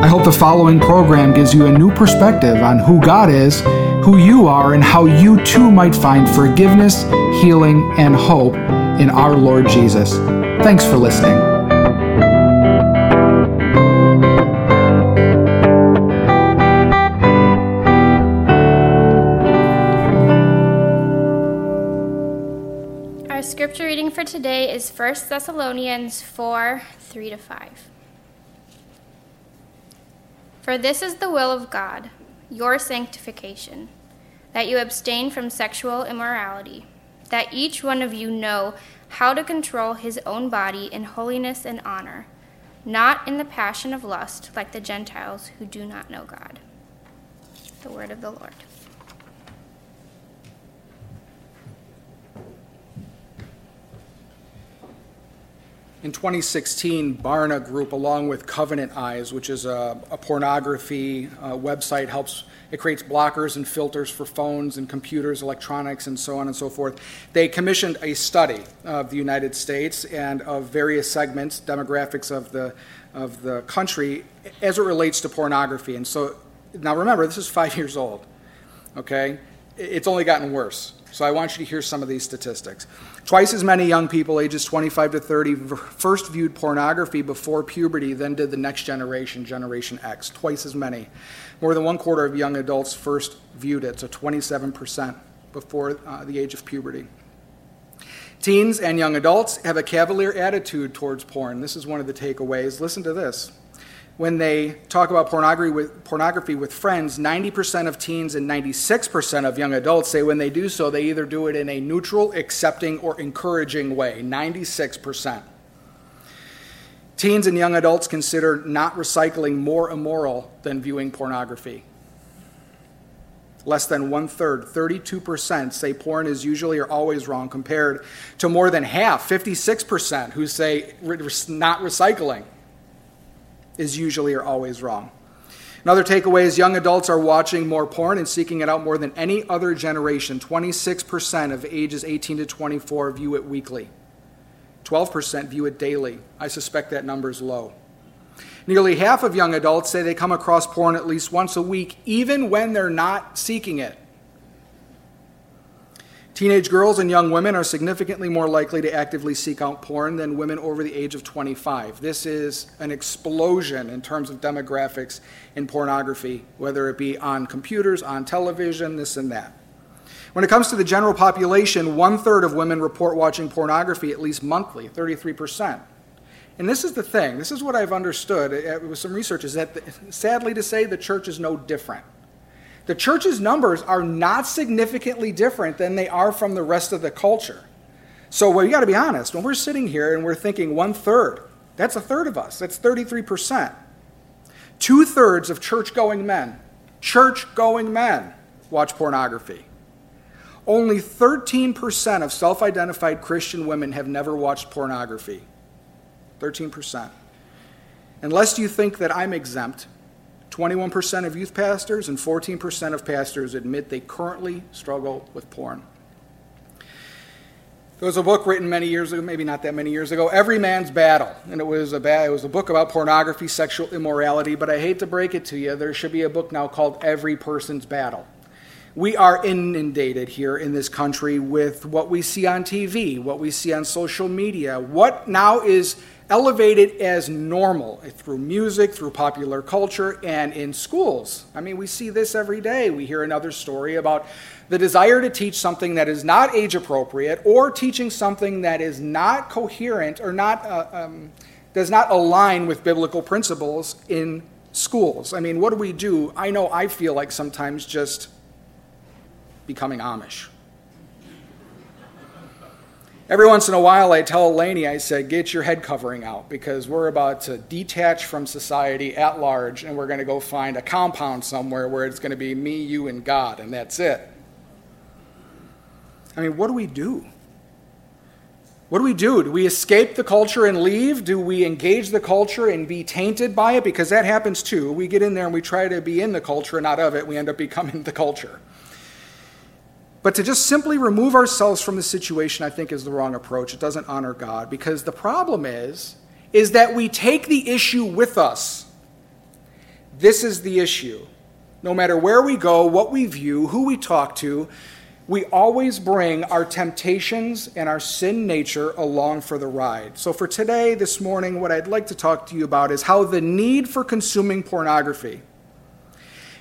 I hope the following program gives you a new perspective on who God is, who you are, and how you too might find forgiveness, healing, and hope in our Lord Jesus. Thanks for listening. Our scripture reading for today is 1 Thessalonians 4 3 to 5. For this is the will of God, your sanctification, that you abstain from sexual immorality, that each one of you know how to control his own body in holiness and honor, not in the passion of lust like the Gentiles who do not know God. The word of the Lord. In 2016, Barna Group, along with Covenant Eyes, which is a, a pornography uh, website, helps it creates blockers and filters for phones and computers, electronics, and so on and so forth. They commissioned a study of the United States and of various segments, demographics of the of the country, as it relates to pornography. And so, now remember, this is five years old. Okay, it's only gotten worse. So I want you to hear some of these statistics. Twice as many young people ages 25 to 30 first viewed pornography before puberty than did the next generation, Generation X. Twice as many. More than one quarter of young adults first viewed it, so 27% before uh, the age of puberty. Teens and young adults have a cavalier attitude towards porn. This is one of the takeaways. Listen to this when they talk about pornography with, pornography with friends, 90% of teens and 96% of young adults say when they do so, they either do it in a neutral, accepting, or encouraging way. 96%. Teens and young adults consider not recycling more immoral than viewing pornography. Less than one third, 32%, say porn is usually or always wrong, compared to more than half, 56%, who say not recycling is usually or always wrong. Another takeaway is young adults are watching more porn and seeking it out more than any other generation. 26% of ages 18 to 24 view it weekly, 12% view it daily. I suspect that number is low. Nearly half of young adults say they come across porn at least once a week, even when they're not seeking it. Teenage girls and young women are significantly more likely to actively seek out porn than women over the age of 25. This is an explosion in terms of demographics in pornography, whether it be on computers, on television, this and that. When it comes to the general population, one third of women report watching pornography at least monthly, 33%. And this is the thing, this is what I've understood with some research, is that sadly to say, the church is no different. The church's numbers are not significantly different than they are from the rest of the culture. So you got to be honest. When we're sitting here and we're thinking one third, that's a third of us. That's 33%. Two thirds of church going men, church going men, watch pornography. Only 13% of self identified Christian women have never watched pornography. 13%. Unless you think that I'm exempt, 21% of youth pastors and 14% of pastors admit they currently struggle with porn. There was a book written many years ago, maybe not that many years ago, Every Man's Battle. And it was, a ba- it was a book about pornography, sexual immorality, but I hate to break it to you, there should be a book now called Every Person's Battle. We are inundated here in this country with what we see on TV, what we see on social media, what now is elevated as normal through music, through popular culture, and in schools. I mean, we see this every day. We hear another story about the desire to teach something that is not age appropriate or teaching something that is not coherent or not, uh, um, does not align with biblical principles in schools. I mean, what do we do? I know I feel like sometimes just becoming Amish. Every once in a while, I tell Lainey, I said, get your head covering out because we're about to detach from society at large and we're going to go find a compound somewhere where it's going to be me, you, and God, and that's it. I mean, what do we do? What do we do? Do we escape the culture and leave? Do we engage the culture and be tainted by it? Because that happens too. We get in there and we try to be in the culture and not of it. We end up becoming the culture. But to just simply remove ourselves from the situation, I think, is the wrong approach. It doesn't honor God because the problem is, is that we take the issue with us. This is the issue. No matter where we go, what we view, who we talk to, we always bring our temptations and our sin nature along for the ride. So, for today, this morning, what I'd like to talk to you about is how the need for consuming pornography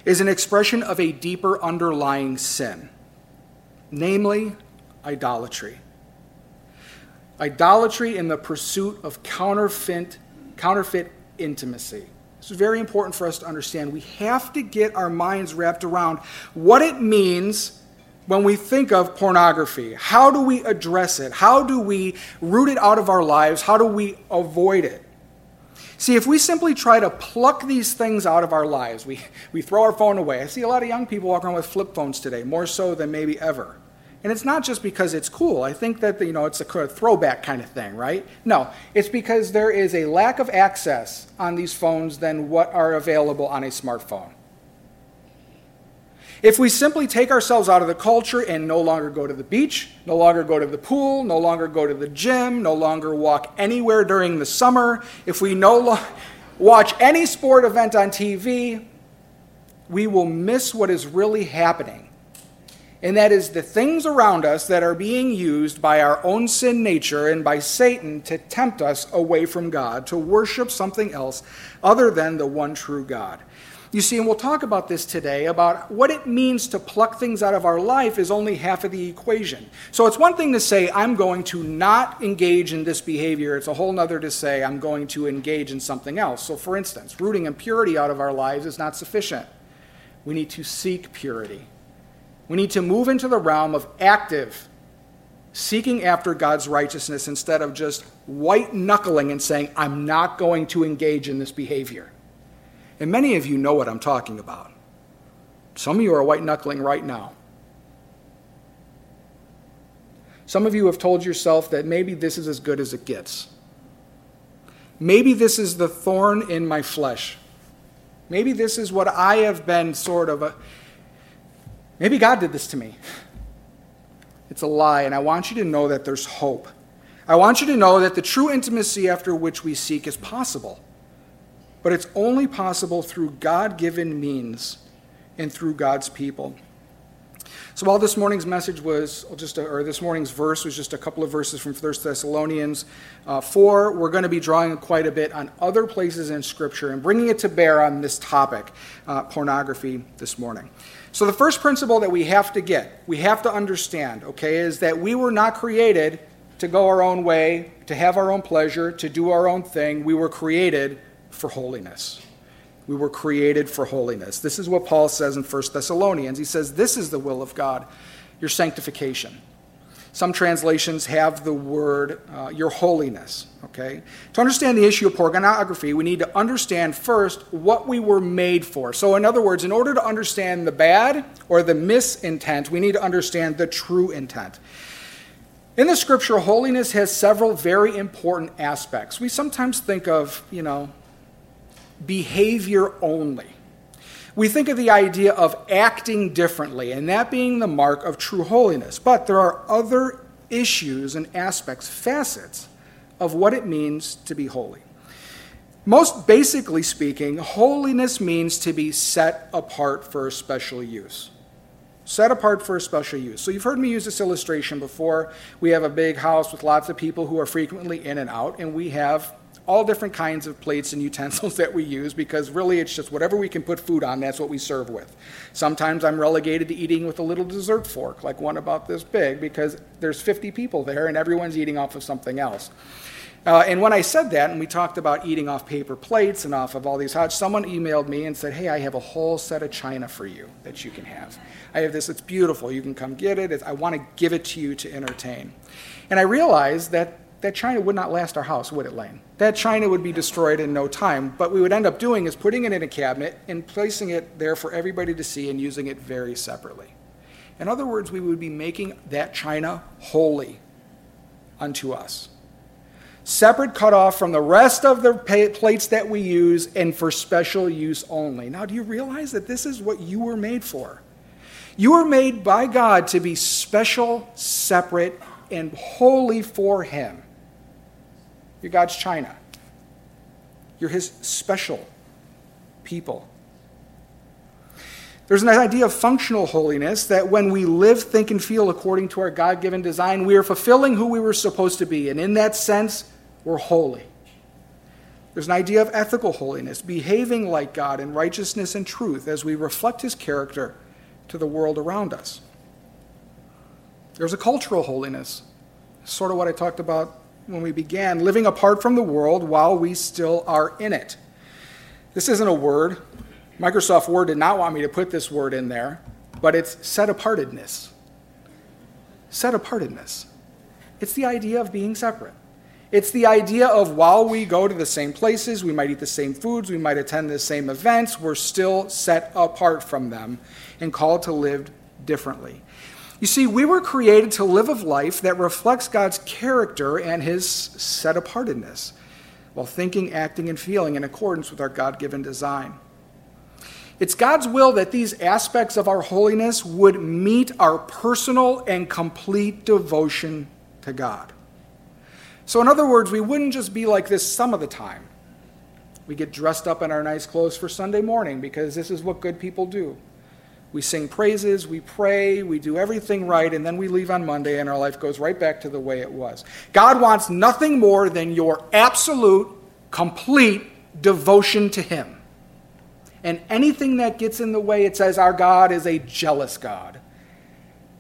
is an expression of a deeper underlying sin namely idolatry. Idolatry in the pursuit of counterfeit, counterfeit intimacy. This is very important for us to understand. We have to get our minds wrapped around what it means when we think of pornography. How do we address it? How do we root it out of our lives? How do we avoid it? See, if we simply try to pluck these things out of our lives, we, we throw our phone away. I see a lot of young people walking around with flip phones today, more so than maybe ever. And it's not just because it's cool. I think that you know it's a throwback kind of thing, right? No, it's because there is a lack of access on these phones than what are available on a smartphone. If we simply take ourselves out of the culture and no longer go to the beach, no longer go to the pool, no longer go to the gym, no longer walk anywhere during the summer, if we no lo- watch any sport event on TV, we will miss what is really happening. And that is the things around us that are being used by our own sin nature and by Satan to tempt us away from God, to worship something else other than the one true God. You see, and we'll talk about this today about what it means to pluck things out of our life is only half of the equation. So it's one thing to say, I'm going to not engage in this behavior. It's a whole nother to say, I'm going to engage in something else. So, for instance, rooting impurity out of our lives is not sufficient. We need to seek purity. We need to move into the realm of active seeking after God's righteousness instead of just white knuckling and saying, I'm not going to engage in this behavior. And many of you know what I'm talking about. Some of you are white knuckling right now. Some of you have told yourself that maybe this is as good as it gets. Maybe this is the thorn in my flesh. Maybe this is what I have been sort of a. Maybe God did this to me. It's a lie, and I want you to know that there's hope. I want you to know that the true intimacy after which we seek is possible. But it's only possible through God given means and through God's people. So while this morning's message was just, a, or this morning's verse was just a couple of verses from 1 Thessalonians uh, 4, we're going to be drawing quite a bit on other places in Scripture and bringing it to bear on this topic, uh, pornography, this morning. So the first principle that we have to get, we have to understand, okay, is that we were not created to go our own way, to have our own pleasure, to do our own thing. We were created for holiness. We were created for holiness. This is what Paul says in 1 Thessalonians. He says, This is the will of God, your sanctification. Some translations have the word uh, your holiness. Okay? To understand the issue of pornography, we need to understand first what we were made for. So, in other words, in order to understand the bad or the misintent, we need to understand the true intent. In the scripture, holiness has several very important aspects. We sometimes think of, you know, behavior only. We think of the idea of acting differently, and that being the mark of true holiness. But there are other issues and aspects, facets of what it means to be holy. Most basically speaking, holiness means to be set apart for a special use. Set apart for a special use. So, you've heard me use this illustration before. We have a big house with lots of people who are frequently in and out, and we have all different kinds of plates and utensils that we use because really it's just whatever we can put food on, that's what we serve with. Sometimes I'm relegated to eating with a little dessert fork, like one about this big, because there's 50 people there and everyone's eating off of something else. Uh, and when I said that, and we talked about eating off paper plates and off of all these hot, someone emailed me and said, Hey, I have a whole set of china for you that you can have. I have this, it's beautiful. You can come get it. It's, I want to give it to you to entertain. And I realized that that china would not last our house, would it, Lane? That china would be destroyed in no time. But we would end up doing is putting it in a cabinet and placing it there for everybody to see and using it very separately. In other words, we would be making that china holy unto us separate cut off from the rest of the plates that we use and for special use only. Now, do you realize that this is what you were made for? You were made by God to be special, separate, and holy for Him. You're God's China. You're His special people. There's an idea of functional holiness that when we live, think, and feel according to our God given design, we are fulfilling who we were supposed to be. And in that sense, we're holy. There's an idea of ethical holiness, behaving like God in righteousness and truth as we reflect his character to the world around us. There's a cultural holiness, sort of what I talked about when we began, living apart from the world while we still are in it. This isn't a word. Microsoft Word did not want me to put this word in there, but it's set apartedness. Set apartedness. It's the idea of being separate. It's the idea of while we go to the same places, we might eat the same foods, we might attend the same events, we're still set apart from them and called to live differently. You see, we were created to live a life that reflects God's character and his set apartedness, while thinking, acting, and feeling in accordance with our God given design. It's God's will that these aspects of our holiness would meet our personal and complete devotion to God. So, in other words, we wouldn't just be like this some of the time. We get dressed up in our nice clothes for Sunday morning because this is what good people do. We sing praises, we pray, we do everything right, and then we leave on Monday and our life goes right back to the way it was. God wants nothing more than your absolute, complete devotion to Him. And anything that gets in the way, it says our God is a jealous God.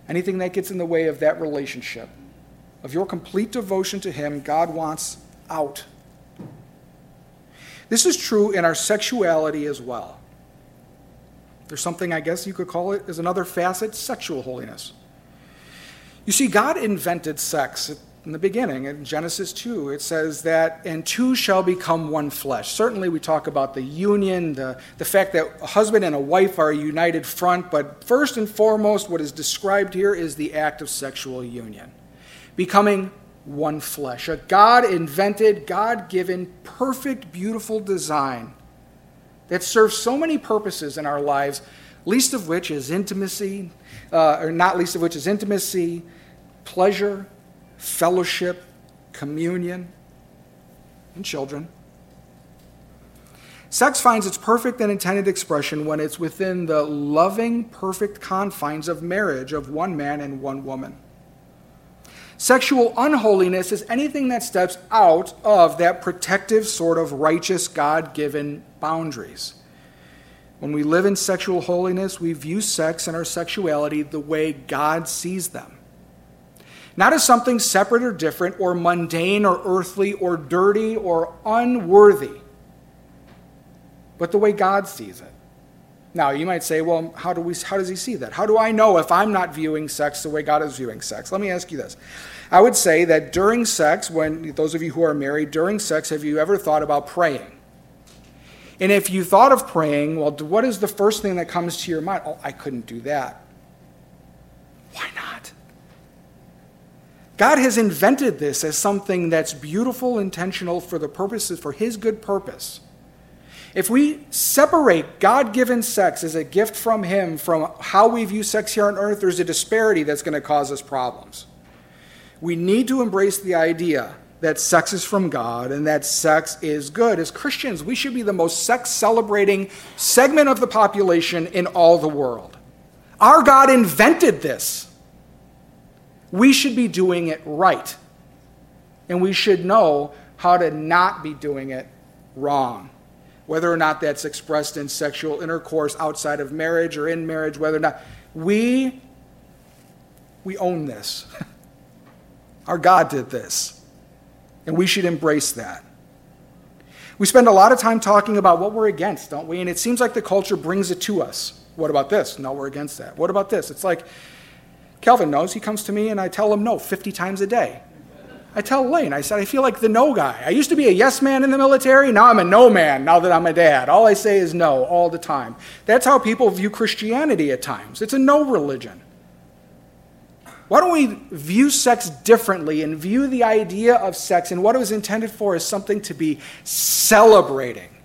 Anything that gets in the way of that relationship of your complete devotion to Him, God wants out. This is true in our sexuality as well. There's something, I guess you could call it, as another facet sexual holiness. You see, God invented sex in the beginning. In Genesis 2, it says that, and two shall become one flesh. Certainly, we talk about the union, the, the fact that a husband and a wife are a united front, but first and foremost, what is described here is the act of sexual union becoming one flesh. A God invented, God given, perfect, beautiful design that serves so many purposes in our lives, least of which is intimacy, uh, or not least of which is intimacy, pleasure, fellowship, communion, and children. Sex finds its perfect and intended expression when it's within the loving, perfect confines of marriage of one man and one woman. Sexual unholiness is anything that steps out of that protective, sort of righteous, God given boundaries. When we live in sexual holiness, we view sex and our sexuality the way God sees them. Not as something separate or different, or mundane, or earthly, or dirty, or unworthy, but the way God sees it. Now, you might say, well, how, do we, how does he see that? How do I know if I'm not viewing sex the way God is viewing sex? Let me ask you this. I would say that during sex, when those of you who are married, during sex, have you ever thought about praying? And if you thought of praying, well, what is the first thing that comes to your mind? Oh, I couldn't do that. Why not? God has invented this as something that's beautiful, intentional for the purposes, for His good purpose. If we separate God given sex as a gift from Him from how we view sex here on earth, there's a disparity that's going to cause us problems. We need to embrace the idea that sex is from God and that sex is good. As Christians, we should be the most sex celebrating segment of the population in all the world. Our God invented this. We should be doing it right. And we should know how to not be doing it wrong whether or not that's expressed in sexual intercourse outside of marriage or in marriage, whether or not we we own this. Our God did this. And we should embrace that. We spend a lot of time talking about what we're against, don't we? And it seems like the culture brings it to us. What about this? No, we're against that. What about this? It's like Kelvin knows. He comes to me and I tell him no 50 times a day. I tell Lane, I said, I feel like the no guy. I used to be a yes man in the military. Now I'm a no man now that I'm a dad. All I say is no all the time. That's how people view Christianity at times. It's a no religion. Why don't we view sex differently and view the idea of sex and what it was intended for as something to be celebrating,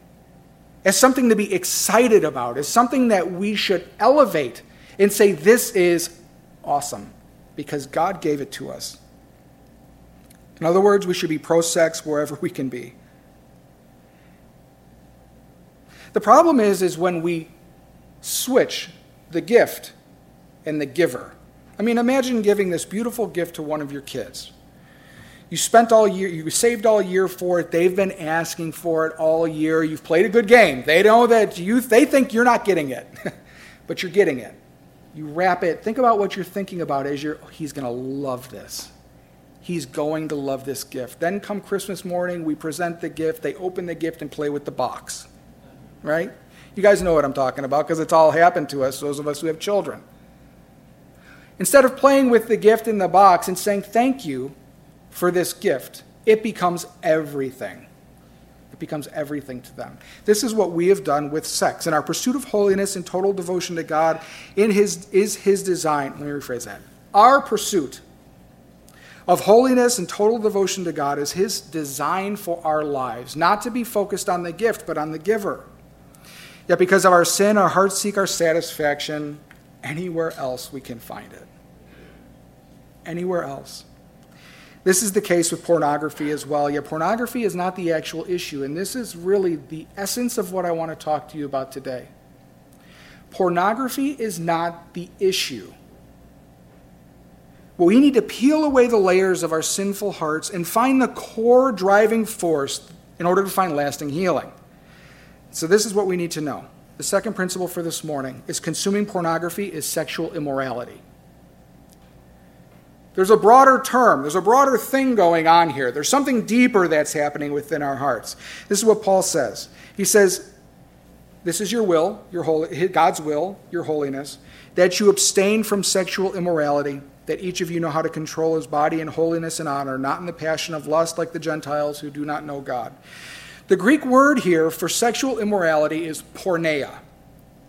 as something to be excited about, as something that we should elevate and say, This is awesome because God gave it to us. In other words, we should be pro sex wherever we can be. The problem is, is when we switch the gift and the giver. I mean, imagine giving this beautiful gift to one of your kids. You spent all year, you saved all year for it. They've been asking for it all year. You've played a good game. They know that you, they think you're not getting it, but you're getting it. You wrap it. Think about what you're thinking about as you're, oh, he's going to love this. He's going to love this gift. Then come Christmas morning, we present the gift, they open the gift and play with the box. Right? You guys know what I'm talking about because it's all happened to us, those of us who have children. Instead of playing with the gift in the box and saying thank you for this gift, it becomes everything. It becomes everything to them. This is what we have done with sex. And our pursuit of holiness and total devotion to God in his, is his design. Let me rephrase that. Our pursuit of holiness and total devotion to God is his design for our lives, not to be focused on the gift, but on the giver. Yet because of our sin, our hearts seek our satisfaction anywhere else we can find it. Anywhere else. This is the case with pornography as well. Yet pornography is not the actual issue, and this is really the essence of what I want to talk to you about today. Pornography is not the issue. Well, we need to peel away the layers of our sinful hearts and find the core driving force in order to find lasting healing. So, this is what we need to know. The second principle for this morning is consuming pornography is sexual immorality. There's a broader term, there's a broader thing going on here. There's something deeper that's happening within our hearts. This is what Paul says. He says, This is your will, your holy, God's will, your holiness, that you abstain from sexual immorality, that each of you know how to control his body in holiness and honor, not in the passion of lust like the Gentiles who do not know God. The Greek word here for sexual immorality is porneia.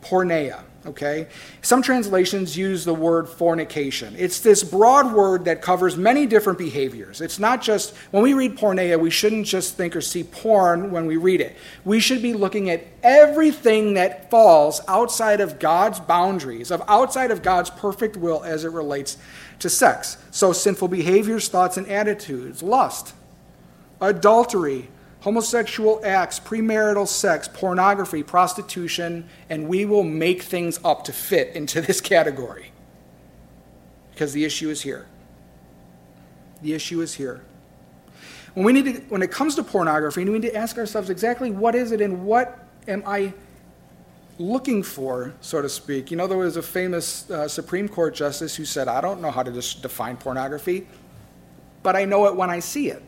Porneia, okay? Some translations use the word fornication. It's this broad word that covers many different behaviors. It's not just, when we read porneia, we shouldn't just think or see porn when we read it. We should be looking at everything that falls outside of God's boundaries, of outside of God's perfect will as it relates to sex. So, sinful behaviors, thoughts, and attitudes, lust, adultery, homosexual acts, premarital sex, pornography, prostitution, and we will make things up to fit into this category. Because the issue is here. The issue is here. When, we need to, when it comes to pornography, we need to ask ourselves exactly what is it and what am I looking for, so to speak. You know, there was a famous uh, Supreme Court justice who said, I don't know how to define pornography, but I know it when I see it.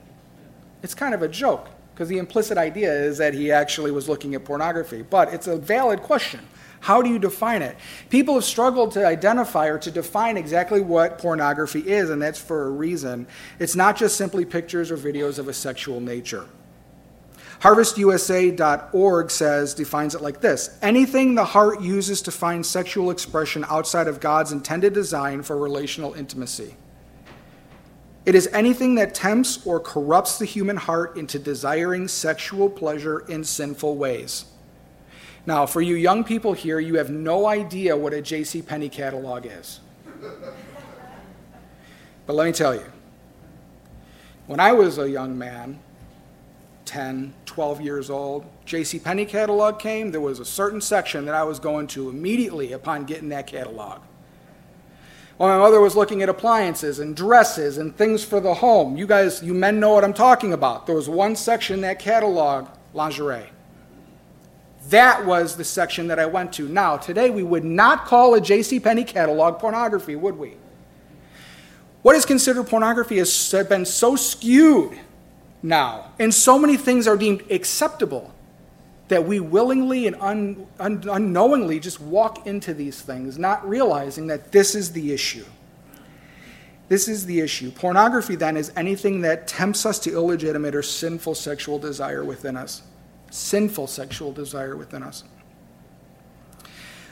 It's kind of a joke because the implicit idea is that he actually was looking at pornography. But it's a valid question. How do you define it? People have struggled to identify or to define exactly what pornography is, and that's for a reason. It's not just simply pictures or videos of a sexual nature. HarvestUSA.org says, defines it like this anything the heart uses to find sexual expression outside of God's intended design for relational intimacy. It is anything that tempts or corrupts the human heart into desiring sexual pleasure in sinful ways. Now, for you young people here, you have no idea what a J.C. Penney catalog is. but let me tell you, when I was a young man, 10, 12 years old, J.C. Penney catalog came, there was a certain section that I was going to immediately upon getting that catalog. While my mother was looking at appliances and dresses and things for the home. You guys, you men know what I'm talking about. There was one section in that catalog, lingerie. That was the section that I went to. Now, today we would not call a J.C. Penney catalog pornography, would we? What is considered pornography has been so skewed now. And so many things are deemed acceptable that we willingly and un, un, unknowingly just walk into these things, not realizing that this is the issue. This is the issue. Pornography, then, is anything that tempts us to illegitimate or sinful sexual desire within us. Sinful sexual desire within us.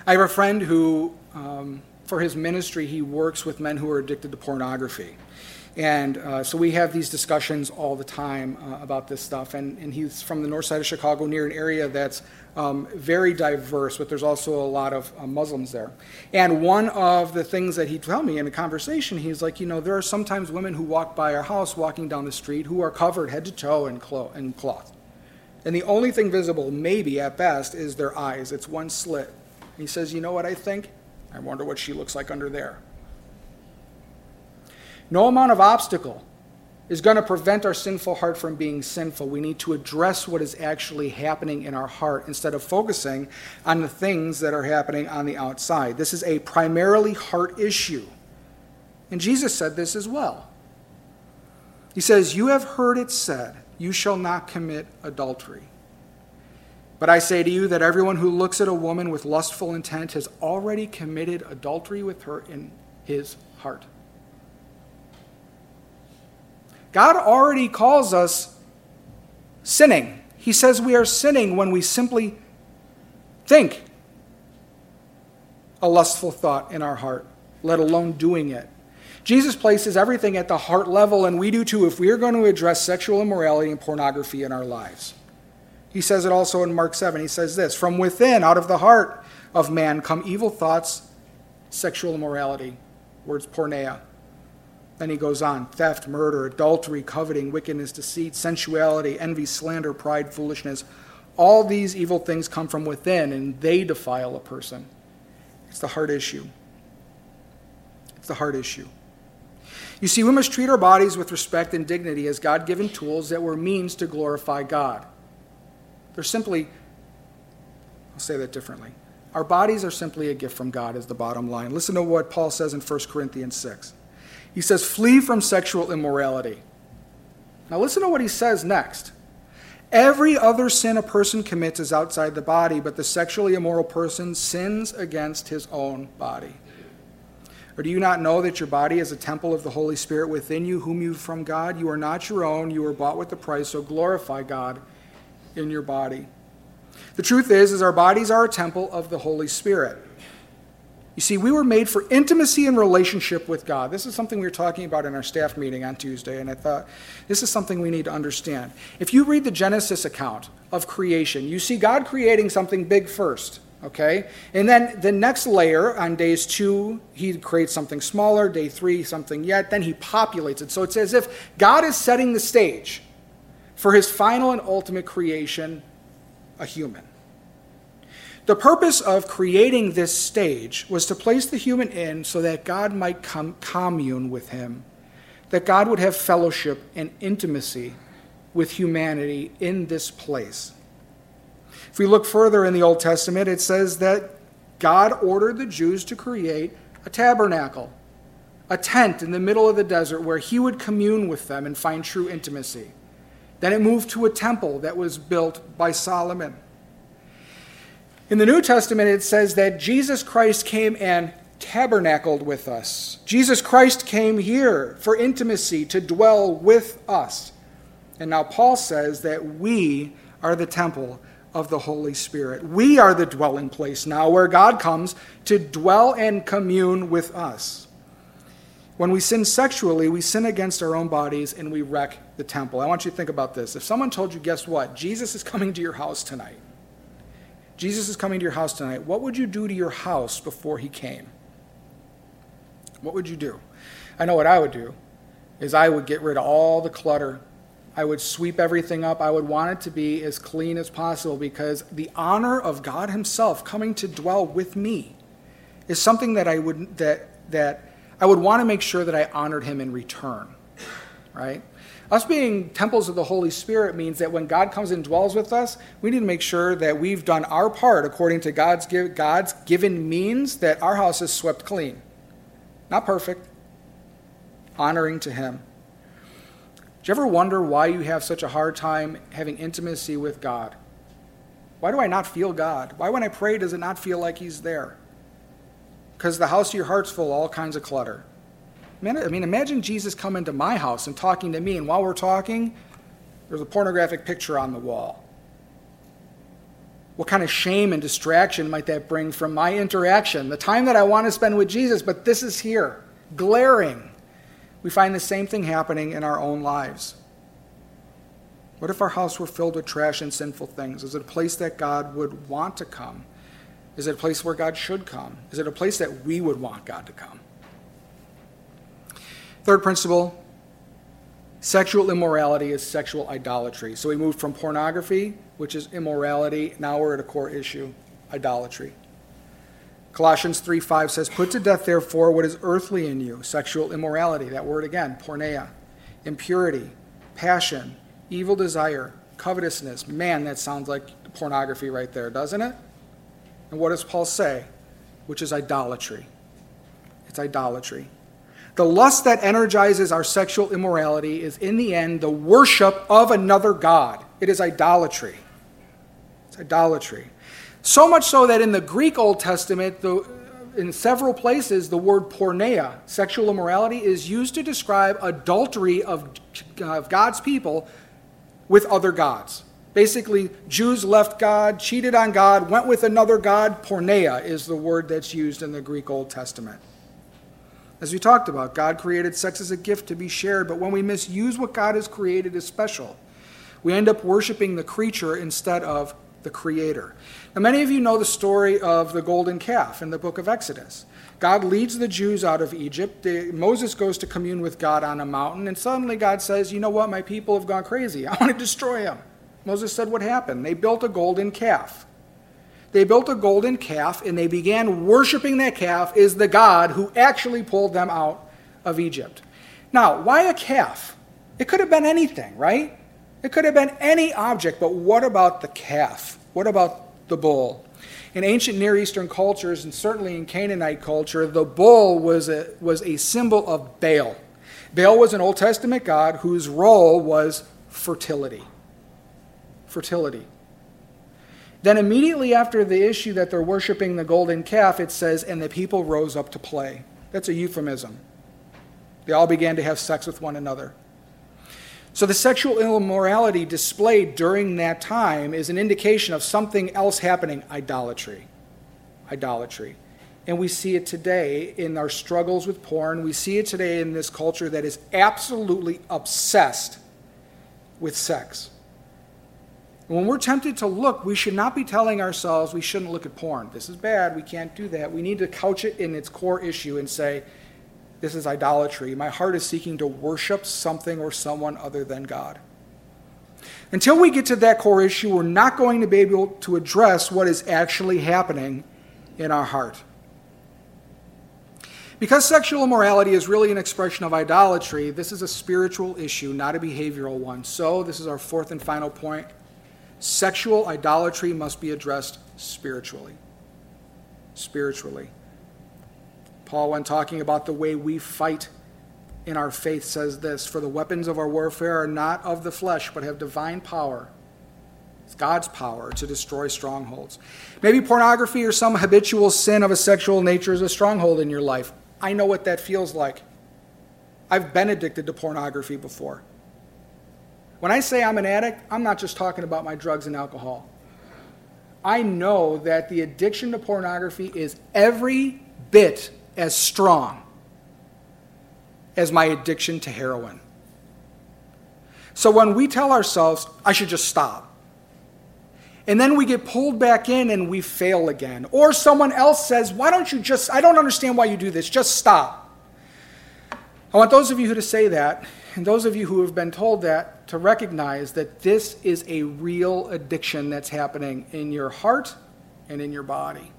I have a friend who, um, for his ministry, he works with men who are addicted to pornography. And uh, so we have these discussions all the time uh, about this stuff. And, and, he's from the north side of Chicago, near an area that's um, very diverse, but there's also a lot of uh, Muslims there. And one of the things that he'd tell me in a conversation, he's like, you know, there are sometimes women who walk by our house, walking down the street, who are covered head to toe in, clo- in cloth. And the only thing visible, maybe at best, is their eyes. It's one slit. He says, you know what I think? I wonder what she looks like under there. No amount of obstacle is going to prevent our sinful heart from being sinful. We need to address what is actually happening in our heart instead of focusing on the things that are happening on the outside. This is a primarily heart issue. And Jesus said this as well. He says, You have heard it said, You shall not commit adultery. But I say to you that everyone who looks at a woman with lustful intent has already committed adultery with her in his heart. God already calls us sinning. He says we are sinning when we simply think a lustful thought in our heart, let alone doing it. Jesus places everything at the heart level, and we do too if we are going to address sexual immorality and pornography in our lives. He says it also in Mark 7. He says this From within, out of the heart of man, come evil thoughts, sexual immorality, words porneia, then he goes on theft, murder, adultery, coveting, wickedness, deceit, sensuality, envy, slander, pride, foolishness. All these evil things come from within and they defile a person. It's the heart issue. It's the heart issue. You see, we must treat our bodies with respect and dignity as God given tools that were means to glorify God. They're simply, I'll say that differently. Our bodies are simply a gift from God, is the bottom line. Listen to what Paul says in 1 Corinthians 6. He says, flee from sexual immorality. Now, listen to what he says next. Every other sin a person commits is outside the body, but the sexually immoral person sins against his own body. Or do you not know that your body is a temple of the Holy Spirit within you, whom you from God? You are not your own, you were bought with a price, so glorify God in your body. The truth is, is our bodies are a temple of the Holy Spirit. You see, we were made for intimacy and relationship with God. This is something we were talking about in our staff meeting on Tuesday, and I thought this is something we need to understand. If you read the Genesis account of creation, you see God creating something big first, okay? And then the next layer on days two, he creates something smaller, day three, something yet, then he populates it. So it's as if God is setting the stage for his final and ultimate creation, a human. The purpose of creating this stage was to place the human in so that God might come commune with him, that God would have fellowship and intimacy with humanity in this place. If we look further in the Old Testament, it says that God ordered the Jews to create a tabernacle, a tent in the middle of the desert where he would commune with them and find true intimacy. Then it moved to a temple that was built by Solomon. In the New Testament, it says that Jesus Christ came and tabernacled with us. Jesus Christ came here for intimacy, to dwell with us. And now Paul says that we are the temple of the Holy Spirit. We are the dwelling place now where God comes to dwell and commune with us. When we sin sexually, we sin against our own bodies and we wreck the temple. I want you to think about this. If someone told you, guess what? Jesus is coming to your house tonight. Jesus is coming to your house tonight. What would you do to your house before he came? What would you do? I know what I would do is I would get rid of all the clutter. I would sweep everything up. I would want it to be as clean as possible because the honor of God himself coming to dwell with me is something that I would that that I would want to make sure that I honored him in return. Right? Us being temples of the Holy Spirit means that when God comes and dwells with us, we need to make sure that we've done our part according to God's, give, God's given means, that our house is swept clean. Not perfect, honoring to Him. Do you ever wonder why you have such a hard time having intimacy with God? Why do I not feel God? Why, when I pray, does it not feel like He's there? Because the house of your heart's full of all kinds of clutter. Man, I mean, imagine Jesus coming to my house and talking to me, and while we're talking, there's a pornographic picture on the wall. What kind of shame and distraction might that bring from my interaction, the time that I want to spend with Jesus, but this is here, glaring. We find the same thing happening in our own lives. What if our house were filled with trash and sinful things? Is it a place that God would want to come? Is it a place where God should come? Is it a place that we would want God to come? Third principle sexual immorality is sexual idolatry. So we moved from pornography, which is immorality, now we're at a core issue idolatry. Colossians 3 5 says, Put to death, therefore, what is earthly in you sexual immorality, that word again, porneia, impurity, passion, evil desire, covetousness. Man, that sounds like pornography right there, doesn't it? And what does Paul say? Which is idolatry. It's idolatry. The lust that energizes our sexual immorality is, in the end, the worship of another God. It is idolatry. It's idolatry. So much so that in the Greek Old Testament, the, in several places, the word porneia, sexual immorality, is used to describe adultery of, of God's people with other gods. Basically, Jews left God, cheated on God, went with another God. Porneia is the word that's used in the Greek Old Testament. As we talked about, God created sex as a gift to be shared, but when we misuse what God has created as special, we end up worshiping the creature instead of the creator. Now, many of you know the story of the golden calf in the book of Exodus. God leads the Jews out of Egypt. Moses goes to commune with God on a mountain, and suddenly God says, You know what? My people have gone crazy. I want to destroy them. Moses said, What happened? They built a golden calf. They built a golden calf, and they began worshiping that calf as the God who actually pulled them out of Egypt. Now, why a calf? It could have been anything, right? It could have been any object, but what about the calf? What about the bull? In ancient Near Eastern cultures, and certainly in Canaanite culture, the bull was a, was a symbol of Baal. Baal was an Old Testament god whose role was fertility fertility. Then, immediately after the issue that they're worshiping the golden calf, it says, and the people rose up to play. That's a euphemism. They all began to have sex with one another. So, the sexual immorality displayed during that time is an indication of something else happening idolatry. Idolatry. And we see it today in our struggles with porn. We see it today in this culture that is absolutely obsessed with sex. When we're tempted to look, we should not be telling ourselves we shouldn't look at porn. This is bad. We can't do that. We need to couch it in its core issue and say, this is idolatry. My heart is seeking to worship something or someone other than God. Until we get to that core issue, we're not going to be able to address what is actually happening in our heart. Because sexual immorality is really an expression of idolatry, this is a spiritual issue, not a behavioral one. So, this is our fourth and final point Sexual idolatry must be addressed spiritually. Spiritually. Paul, when talking about the way we fight in our faith, says this For the weapons of our warfare are not of the flesh, but have divine power. It's God's power to destroy strongholds. Maybe pornography or some habitual sin of a sexual nature is a stronghold in your life. I know what that feels like. I've been addicted to pornography before. When I say I'm an addict, I'm not just talking about my drugs and alcohol. I know that the addiction to pornography is every bit as strong as my addiction to heroin. So when we tell ourselves, I should just stop, and then we get pulled back in and we fail again, or someone else says, Why don't you just, I don't understand why you do this, just stop. I want those of you who to say that, and those of you who have been told that, to recognize that this is a real addiction that's happening in your heart and in your body.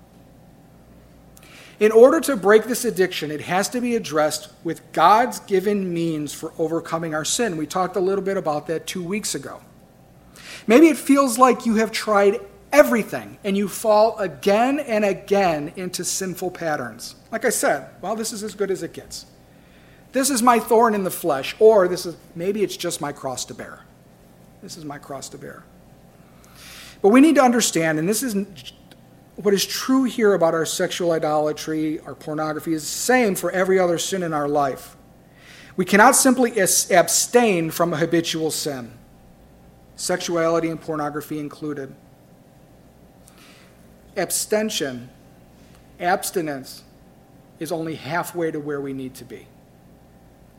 In order to break this addiction, it has to be addressed with God's given means for overcoming our sin. We talked a little bit about that two weeks ago. Maybe it feels like you have tried everything and you fall again and again into sinful patterns. Like I said, well, this is as good as it gets. This is my thorn in the flesh, or this is maybe it's just my cross to bear. This is my cross to bear. But we need to understand, and this is what is true here about our sexual idolatry, our pornography, is the same for every other sin in our life. We cannot simply abstain from a habitual sin, sexuality and pornography included. Abstention, abstinence, is only halfway to where we need to be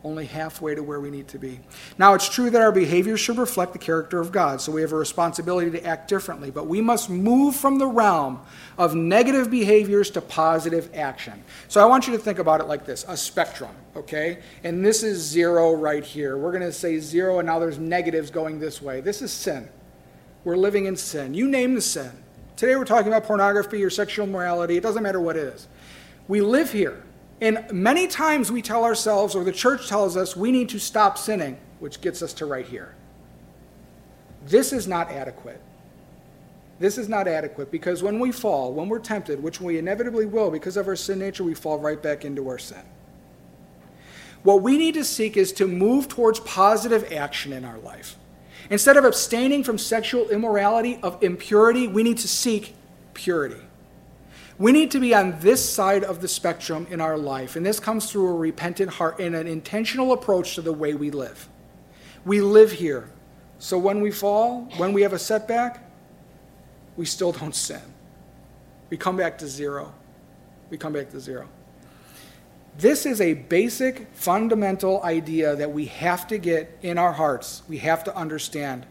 only halfway to where we need to be. Now, it's true that our behavior should reflect the character of God, so we have a responsibility to act differently, but we must move from the realm of negative behaviors to positive action. So I want you to think about it like this a spectrum, okay? And this is zero right here. We're going to say zero, and now there's negatives going this way. This is sin. We're living in sin. You name the sin. Today we're talking about pornography or sexual morality. It doesn't matter what it is. We live here. And many times we tell ourselves, or the church tells us, we need to stop sinning, which gets us to right here. This is not adequate. This is not adequate because when we fall, when we're tempted, which we inevitably will because of our sin nature, we fall right back into our sin. What we need to seek is to move towards positive action in our life. Instead of abstaining from sexual immorality, of impurity, we need to seek purity. We need to be on this side of the spectrum in our life, and this comes through a repentant heart and an intentional approach to the way we live. We live here. So when we fall, when we have a setback, we still don't sin. We come back to zero. We come back to zero. This is a basic, fundamental idea that we have to get in our hearts. We have to understand.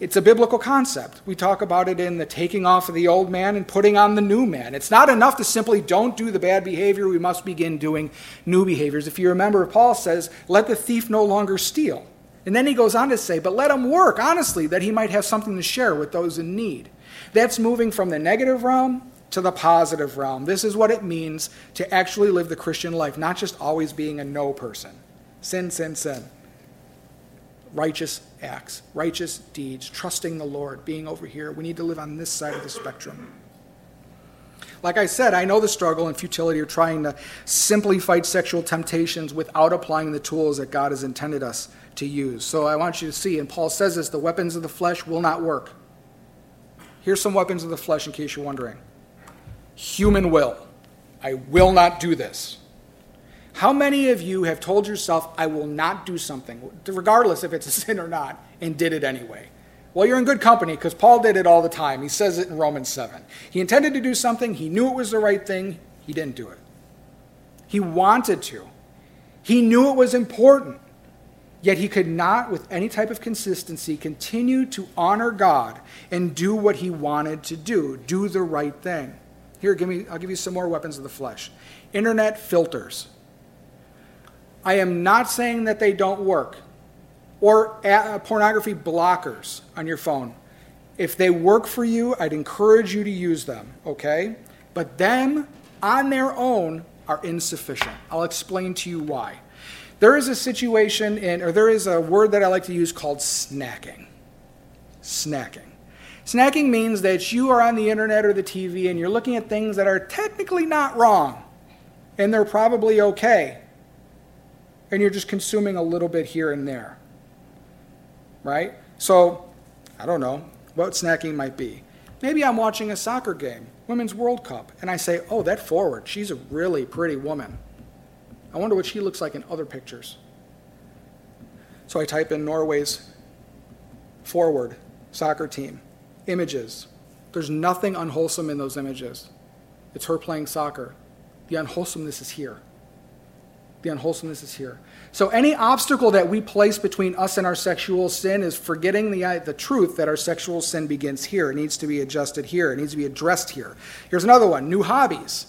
It's a biblical concept. We talk about it in the taking off of the old man and putting on the new man. It's not enough to simply don't do the bad behavior. We must begin doing new behaviors. If you remember, Paul says, let the thief no longer steal. And then he goes on to say, but let him work honestly, that he might have something to share with those in need. That's moving from the negative realm to the positive realm. This is what it means to actually live the Christian life, not just always being a no person. Sin, sin, sin righteous acts, righteous deeds, trusting the Lord, being over here. We need to live on this side of the spectrum. Like I said, I know the struggle and futility of trying to simply fight sexual temptations without applying the tools that God has intended us to use. So I want you to see, and Paul says this the weapons of the flesh will not work. Here's some weapons of the flesh in case you're wondering human will. I will not do this. How many of you have told yourself, I will not do something, regardless if it's a sin or not, and did it anyway? Well, you're in good company because Paul did it all the time. He says it in Romans 7. He intended to do something, he knew it was the right thing, he didn't do it. He wanted to, he knew it was important, yet he could not, with any type of consistency, continue to honor God and do what he wanted to do, do the right thing. Here, give me, I'll give you some more weapons of the flesh. Internet filters. I am not saying that they don't work. Or uh, pornography blockers on your phone. If they work for you, I'd encourage you to use them, okay? But them on their own are insufficient. I'll explain to you why. There is a situation in, or there is a word that I like to use called snacking. Snacking. Snacking means that you are on the internet or the TV and you're looking at things that are technically not wrong and they're probably okay and you're just consuming a little bit here and there. Right? So, I don't know what snacking might be. Maybe I'm watching a soccer game, Women's World Cup, and I say, oh, that forward, she's a really pretty woman. I wonder what she looks like in other pictures. So I type in Norway's forward soccer team, images. There's nothing unwholesome in those images. It's her playing soccer. The unwholesomeness is here. The unwholesomeness is here. So, any obstacle that we place between us and our sexual sin is forgetting the, uh, the truth that our sexual sin begins here. It needs to be adjusted here, it needs to be addressed here. Here's another one new hobbies.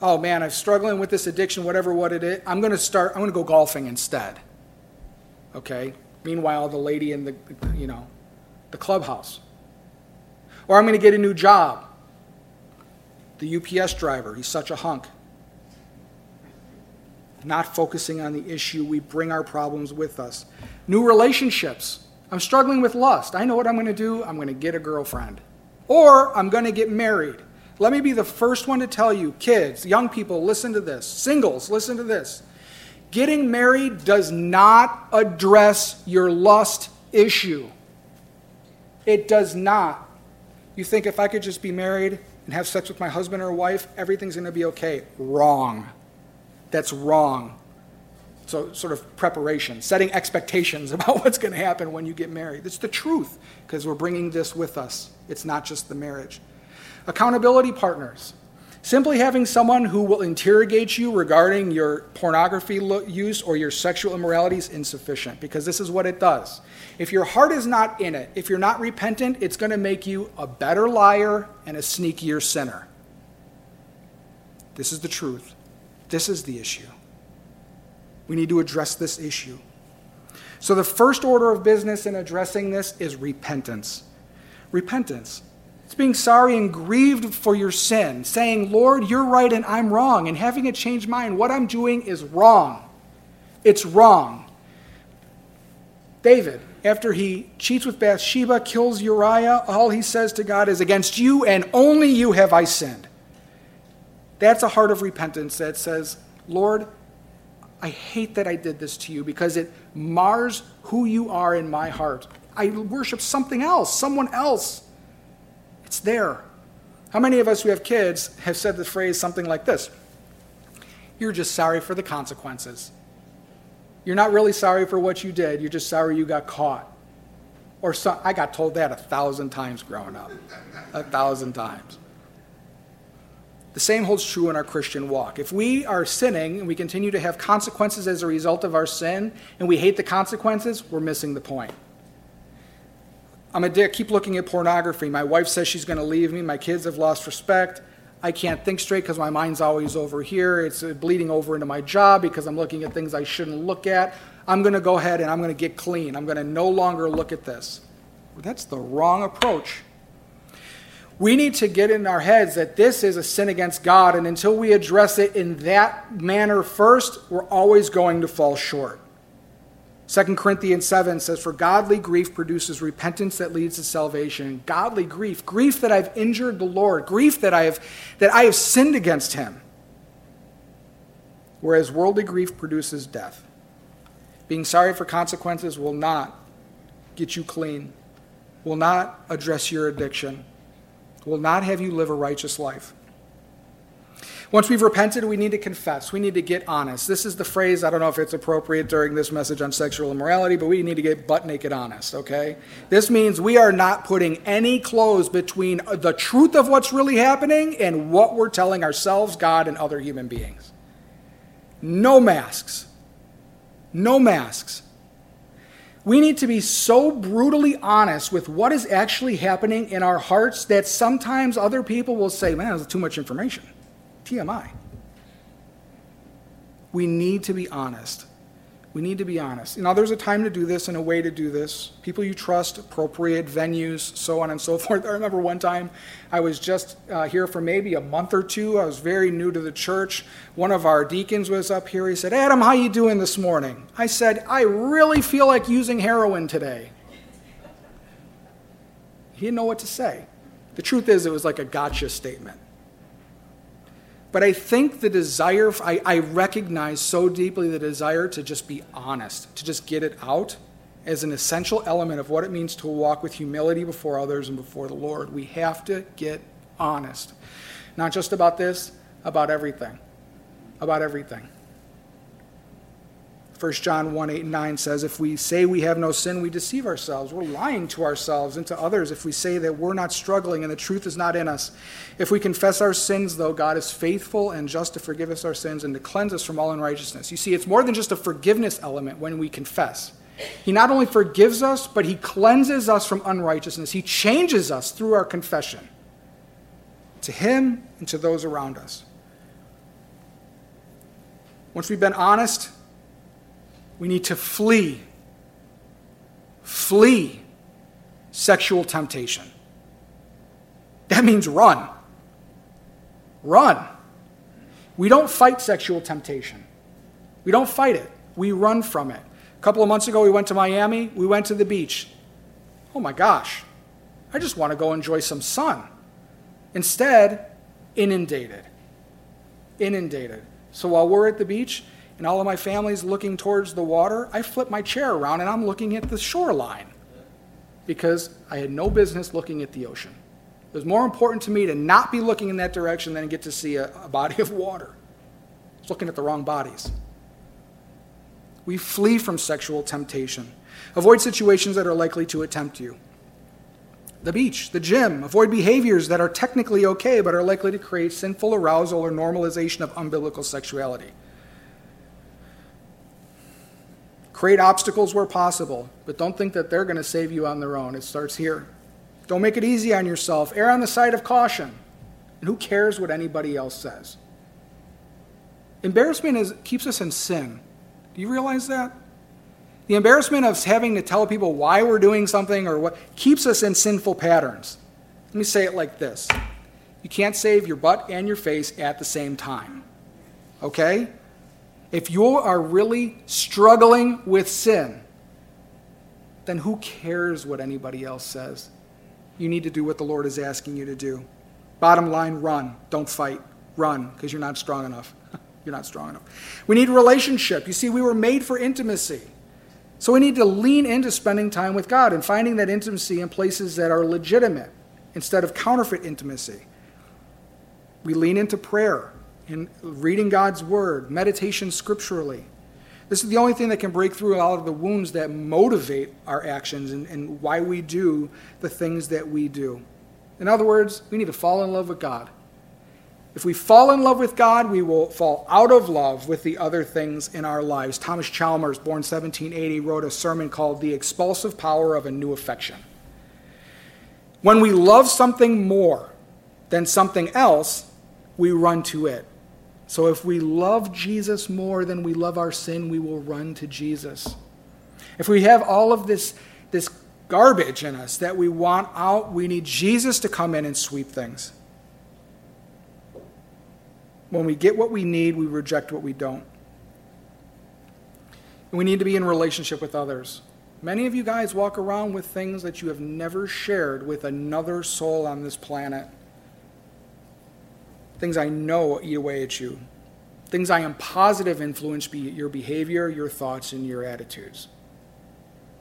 Oh man, I'm struggling with this addiction, whatever what it is. I'm going to start, I'm going to go golfing instead. Okay? Meanwhile, the lady in the, you know, the clubhouse. Or I'm going to get a new job. The UPS driver, he's such a hunk not focusing on the issue. We bring our problems with us. New relationships. I'm struggling with lust. I know what I'm going to do. I'm going to get a girlfriend. Or I'm going to get married. Let me be the first one to tell you, kids, young people, listen to this. Singles, listen to this. Getting married does not address your lust issue. It does not. You think if I could just be married and have sex with my husband or wife, everything's going to be okay. Wrong. That's wrong. So, sort of preparation, setting expectations about what's going to happen when you get married. It's the truth because we're bringing this with us. It's not just the marriage. Accountability partners. Simply having someone who will interrogate you regarding your pornography use or your sexual immorality is insufficient because this is what it does. If your heart is not in it, if you're not repentant, it's going to make you a better liar and a sneakier sinner. This is the truth. This is the issue. We need to address this issue. So, the first order of business in addressing this is repentance. Repentance. It's being sorry and grieved for your sin, saying, Lord, you're right and I'm wrong, and having a changed mind. What I'm doing is wrong. It's wrong. David, after he cheats with Bathsheba, kills Uriah, all he says to God is, Against you and only you have I sinned. That's a heart of repentance that says, Lord, I hate that I did this to you because it mars who you are in my heart. I worship something else, someone else. It's there. How many of us who have kids have said the phrase something like this? You're just sorry for the consequences. You're not really sorry for what you did, you're just sorry you got caught. Or I got told that a thousand times growing up. A thousand times. The same holds true in our Christian walk. If we are sinning and we continue to have consequences as a result of our sin and we hate the consequences, we're missing the point. I'm a dick, keep looking at pornography. My wife says she's going to leave me. My kids have lost respect. I can't think straight because my mind's always over here. It's uh, bleeding over into my job because I'm looking at things I shouldn't look at. I'm going to go ahead and I'm going to get clean. I'm going to no longer look at this. That's the wrong approach. We need to get in our heads that this is a sin against God, and until we address it in that manner first, we're always going to fall short. 2 Corinthians 7 says, For godly grief produces repentance that leads to salvation. Godly grief, grief that I've injured the Lord, grief that I have, that I have sinned against him. Whereas worldly grief produces death. Being sorry for consequences will not get you clean, will not address your addiction, will not have you live a righteous life. Once we've repented, we need to confess. We need to get honest. This is the phrase, I don't know if it's appropriate during this message on sexual immorality, but we need to get butt naked honest, okay? This means we are not putting any clothes between the truth of what's really happening and what we're telling ourselves, God, and other human beings. No masks. No masks. We need to be so brutally honest with what is actually happening in our hearts that sometimes other people will say, man, that's too much information. TMI. We need to be honest. We need to be honest. Now, there's a time to do this and a way to do this. People you trust, appropriate venues, so on and so forth. I remember one time I was just uh, here for maybe a month or two. I was very new to the church. One of our deacons was up here. He said, "Adam, how you doing this morning?" I said, "I really feel like using heroin today." He didn't know what to say. The truth is, it was like a gotcha statement. But I think the desire, I, I recognize so deeply the desire to just be honest, to just get it out as an essential element of what it means to walk with humility before others and before the Lord. We have to get honest. Not just about this, about everything. About everything. 1 John 1 8 and 9 says, If we say we have no sin, we deceive ourselves. We're lying to ourselves and to others if we say that we're not struggling and the truth is not in us. If we confess our sins, though, God is faithful and just to forgive us our sins and to cleanse us from all unrighteousness. You see, it's more than just a forgiveness element when we confess. He not only forgives us, but He cleanses us from unrighteousness. He changes us through our confession to Him and to those around us. Once we've been honest, we need to flee. Flee sexual temptation. That means run. Run. We don't fight sexual temptation. We don't fight it. We run from it. A couple of months ago, we went to Miami. We went to the beach. Oh my gosh, I just want to go enjoy some sun. Instead, inundated. Inundated. So while we're at the beach, and all of my family's looking towards the water, I flip my chair around and I'm looking at the shoreline because I had no business looking at the ocean. It was more important to me to not be looking in that direction than get to see a, a body of water. I was looking at the wrong bodies. We flee from sexual temptation. Avoid situations that are likely to tempt you. The beach, the gym. Avoid behaviors that are technically okay but are likely to create sinful arousal or normalization of unbiblical sexuality. Create obstacles where possible, but don't think that they're going to save you on their own. It starts here. Don't make it easy on yourself. Err on the side of caution. And who cares what anybody else says? Embarrassment is, keeps us in sin. Do you realize that? The embarrassment of having to tell people why we're doing something or what keeps us in sinful patterns. Let me say it like this You can't save your butt and your face at the same time. Okay? If you are really struggling with sin, then who cares what anybody else says? You need to do what the Lord is asking you to do. Bottom line run. Don't fight. Run, because you're not strong enough. you're not strong enough. We need relationship. You see, we were made for intimacy. So we need to lean into spending time with God and finding that intimacy in places that are legitimate instead of counterfeit intimacy. We lean into prayer and reading God's word, meditation scripturally. This is the only thing that can break through all of the wounds that motivate our actions and, and why we do the things that we do. In other words, we need to fall in love with God. If we fall in love with God, we will fall out of love with the other things in our lives. Thomas Chalmers, born 1780, wrote a sermon called The Expulsive Power of a New Affection. When we love something more than something else, we run to it. So if we love Jesus more than we love our sin, we will run to Jesus. If we have all of this, this garbage in us that we want out, we need Jesus to come in and sweep things. When we get what we need, we reject what we don't. And we need to be in relationship with others. Many of you guys walk around with things that you have never shared with another soul on this planet things I know eat away at you, things I am positive influence be your behavior, your thoughts, and your attitudes.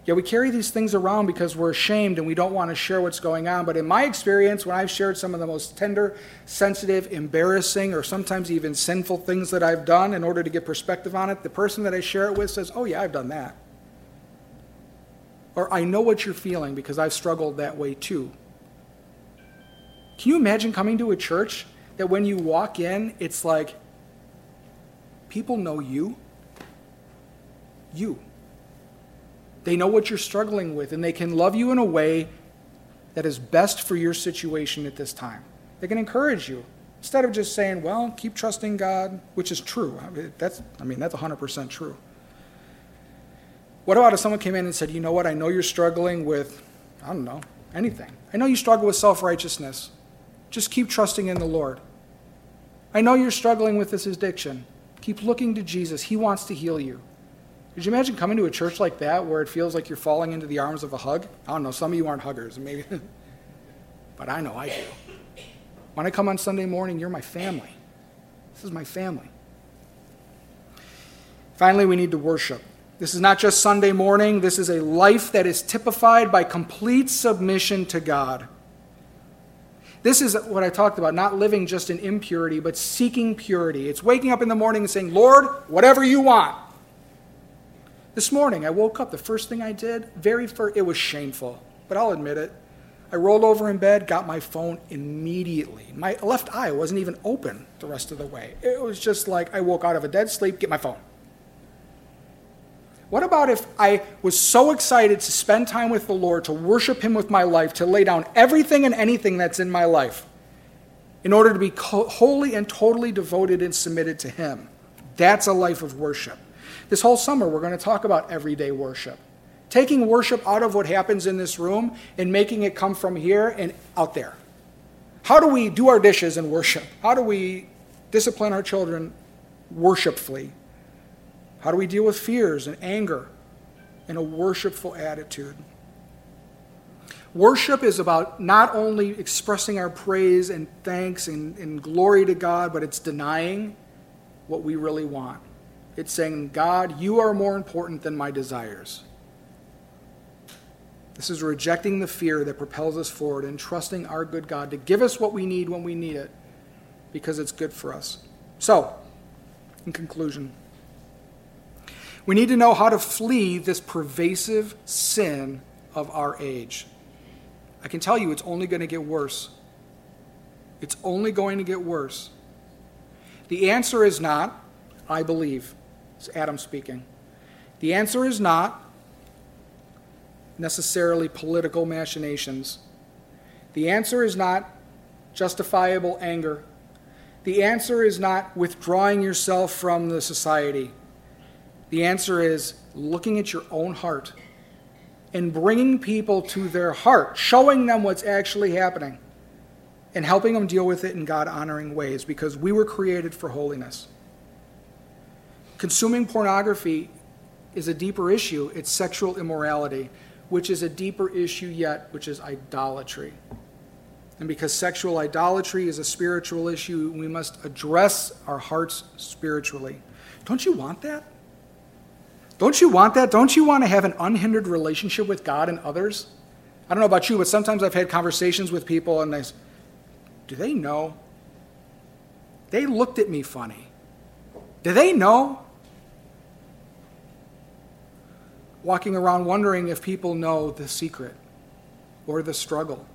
Yet we carry these things around because we're ashamed and we don't want to share what's going on. But in my experience, when I've shared some of the most tender, sensitive, embarrassing, or sometimes even sinful things that I've done in order to get perspective on it, the person that I share it with says, Oh, yeah, I've done that. Or I know what you're feeling because I've struggled that way too. Can you imagine coming to a church that when you walk in, it's like people know you. You. They know what you're struggling with, and they can love you in a way that is best for your situation at this time. They can encourage you instead of just saying, "Well, keep trusting God," which is true. I mean, that's I mean that's 100% true. What about if someone came in and said, "You know what? I know you're struggling with I don't know, anything. I know you struggle with self-righteousness. Just keep trusting in the Lord. I know you're struggling with this addiction. Keep looking to Jesus. He wants to heal you. Could you imagine coming to a church like that where it feels like you're falling into the arms of a hug? I don't know, some of you aren't huggers, maybe, but I know I do. When I come on Sunday morning, you're my family. This is my family. Finally, we need to worship. This is not just Sunday morning, this is a life that is typified by complete submission to God. This is what I talked about, not living just in impurity, but seeking purity. It's waking up in the morning and saying, Lord, whatever you want. This morning, I woke up. The first thing I did, very first, it was shameful, but I'll admit it. I rolled over in bed, got my phone immediately. My left eye wasn't even open the rest of the way. It was just like I woke out of a dead sleep, get my phone. What about if I was so excited to spend time with the Lord, to worship Him with my life, to lay down everything and anything that's in my life in order to be wholly and totally devoted and submitted to Him? That's a life of worship. This whole summer, we're going to talk about everyday worship. Taking worship out of what happens in this room and making it come from here and out there. How do we do our dishes and worship? How do we discipline our children worshipfully? How do we deal with fears and anger in a worshipful attitude? Worship is about not only expressing our praise and thanks and, and, glory to God, but it's denying what we really want. It's saying, God, you are more important than my desires. This is rejecting the fear that propels us forward and trusting our good God to give us what we need when we need it because it's good for us. So, in conclusion, we need to know how to flee this pervasive sin of our age. I can tell you it's only going to get worse. It's only going to get worse. The answer is not, I believe. It's Adam speaking. The answer is not necessarily political machinations. The answer is not justifiable anger. The answer is not withdrawing yourself from the society. The answer is looking at your own heart and bringing people to their heart, showing them what's actually happening, and helping them deal with it in God honoring ways because we were created for holiness. Consuming pornography is a deeper issue, it's sexual immorality, which is a deeper issue yet, which is idolatry. And because sexual idolatry is a spiritual issue, we must address our hearts spiritually. Don't you want that? Don't you want that? Don't you want to have an unhindered relationship with God and others? I don't know about you, but sometimes I've had conversations with people and they say, Do they know? They looked at me funny. Do they know? Walking around wondering if people know the secret or the struggle.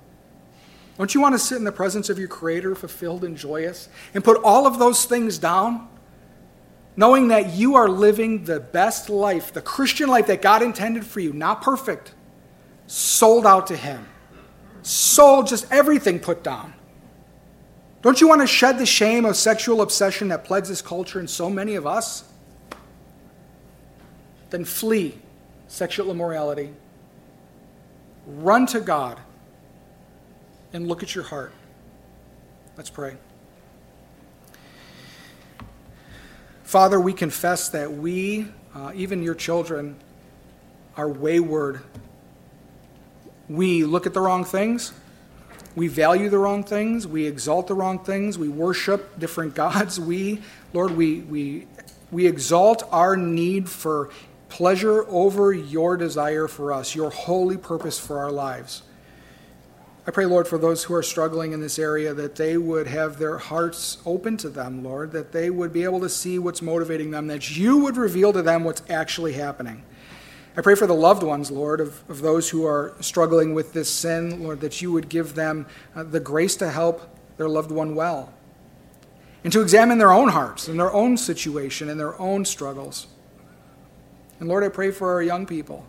Don't you want to sit in the presence of your Creator, fulfilled and joyous, and put all of those things down? Knowing that you are living the best life, the Christian life that God intended for you, not perfect, sold out to Him, sold, just everything put down. Don't you want to shed the shame of sexual obsession that plagues this culture and so many of us? Then flee sexual immorality. Run to God and look at your heart. Let's pray. Father, we confess that we, uh, even your children, are wayward. We look at the wrong things. We value the wrong things. We exalt the wrong things. We worship different gods. We, Lord, we, we, we exalt our need for pleasure over your desire for us, your holy purpose for our lives. I pray, Lord, for those who are struggling in this area, that they would have their hearts open to them, Lord, that they would be able to see what's motivating them, that you would reveal to them what's actually happening. I pray for the loved ones, Lord, of, of those who are struggling with this sin, Lord, that you would give them uh, the grace to help their loved one well and to examine their own hearts and their own situation and their own struggles. And Lord, I pray for our young people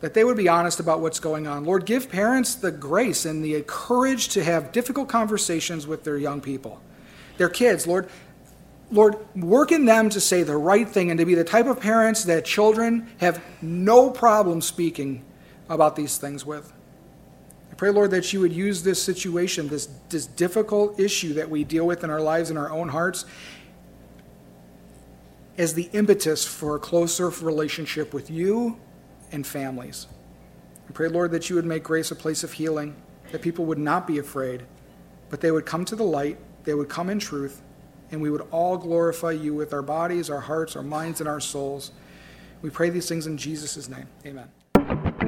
that they would be honest about what's going on. Lord, give parents the grace and the courage to have difficult conversations with their young people, their kids. Lord, Lord, work in them to say the right thing and to be the type of parents that children have no problem speaking about these things with. I pray, Lord, that you would use this situation, this, this difficult issue that we deal with in our lives, in our own hearts, as the impetus for a closer relationship with you and families. I pray, Lord, that you would make grace a place of healing, that people would not be afraid, but they would come to the light, they would come in truth, and we would all glorify you with our bodies, our hearts, our minds, and our souls. We pray these things in Jesus' name. Amen.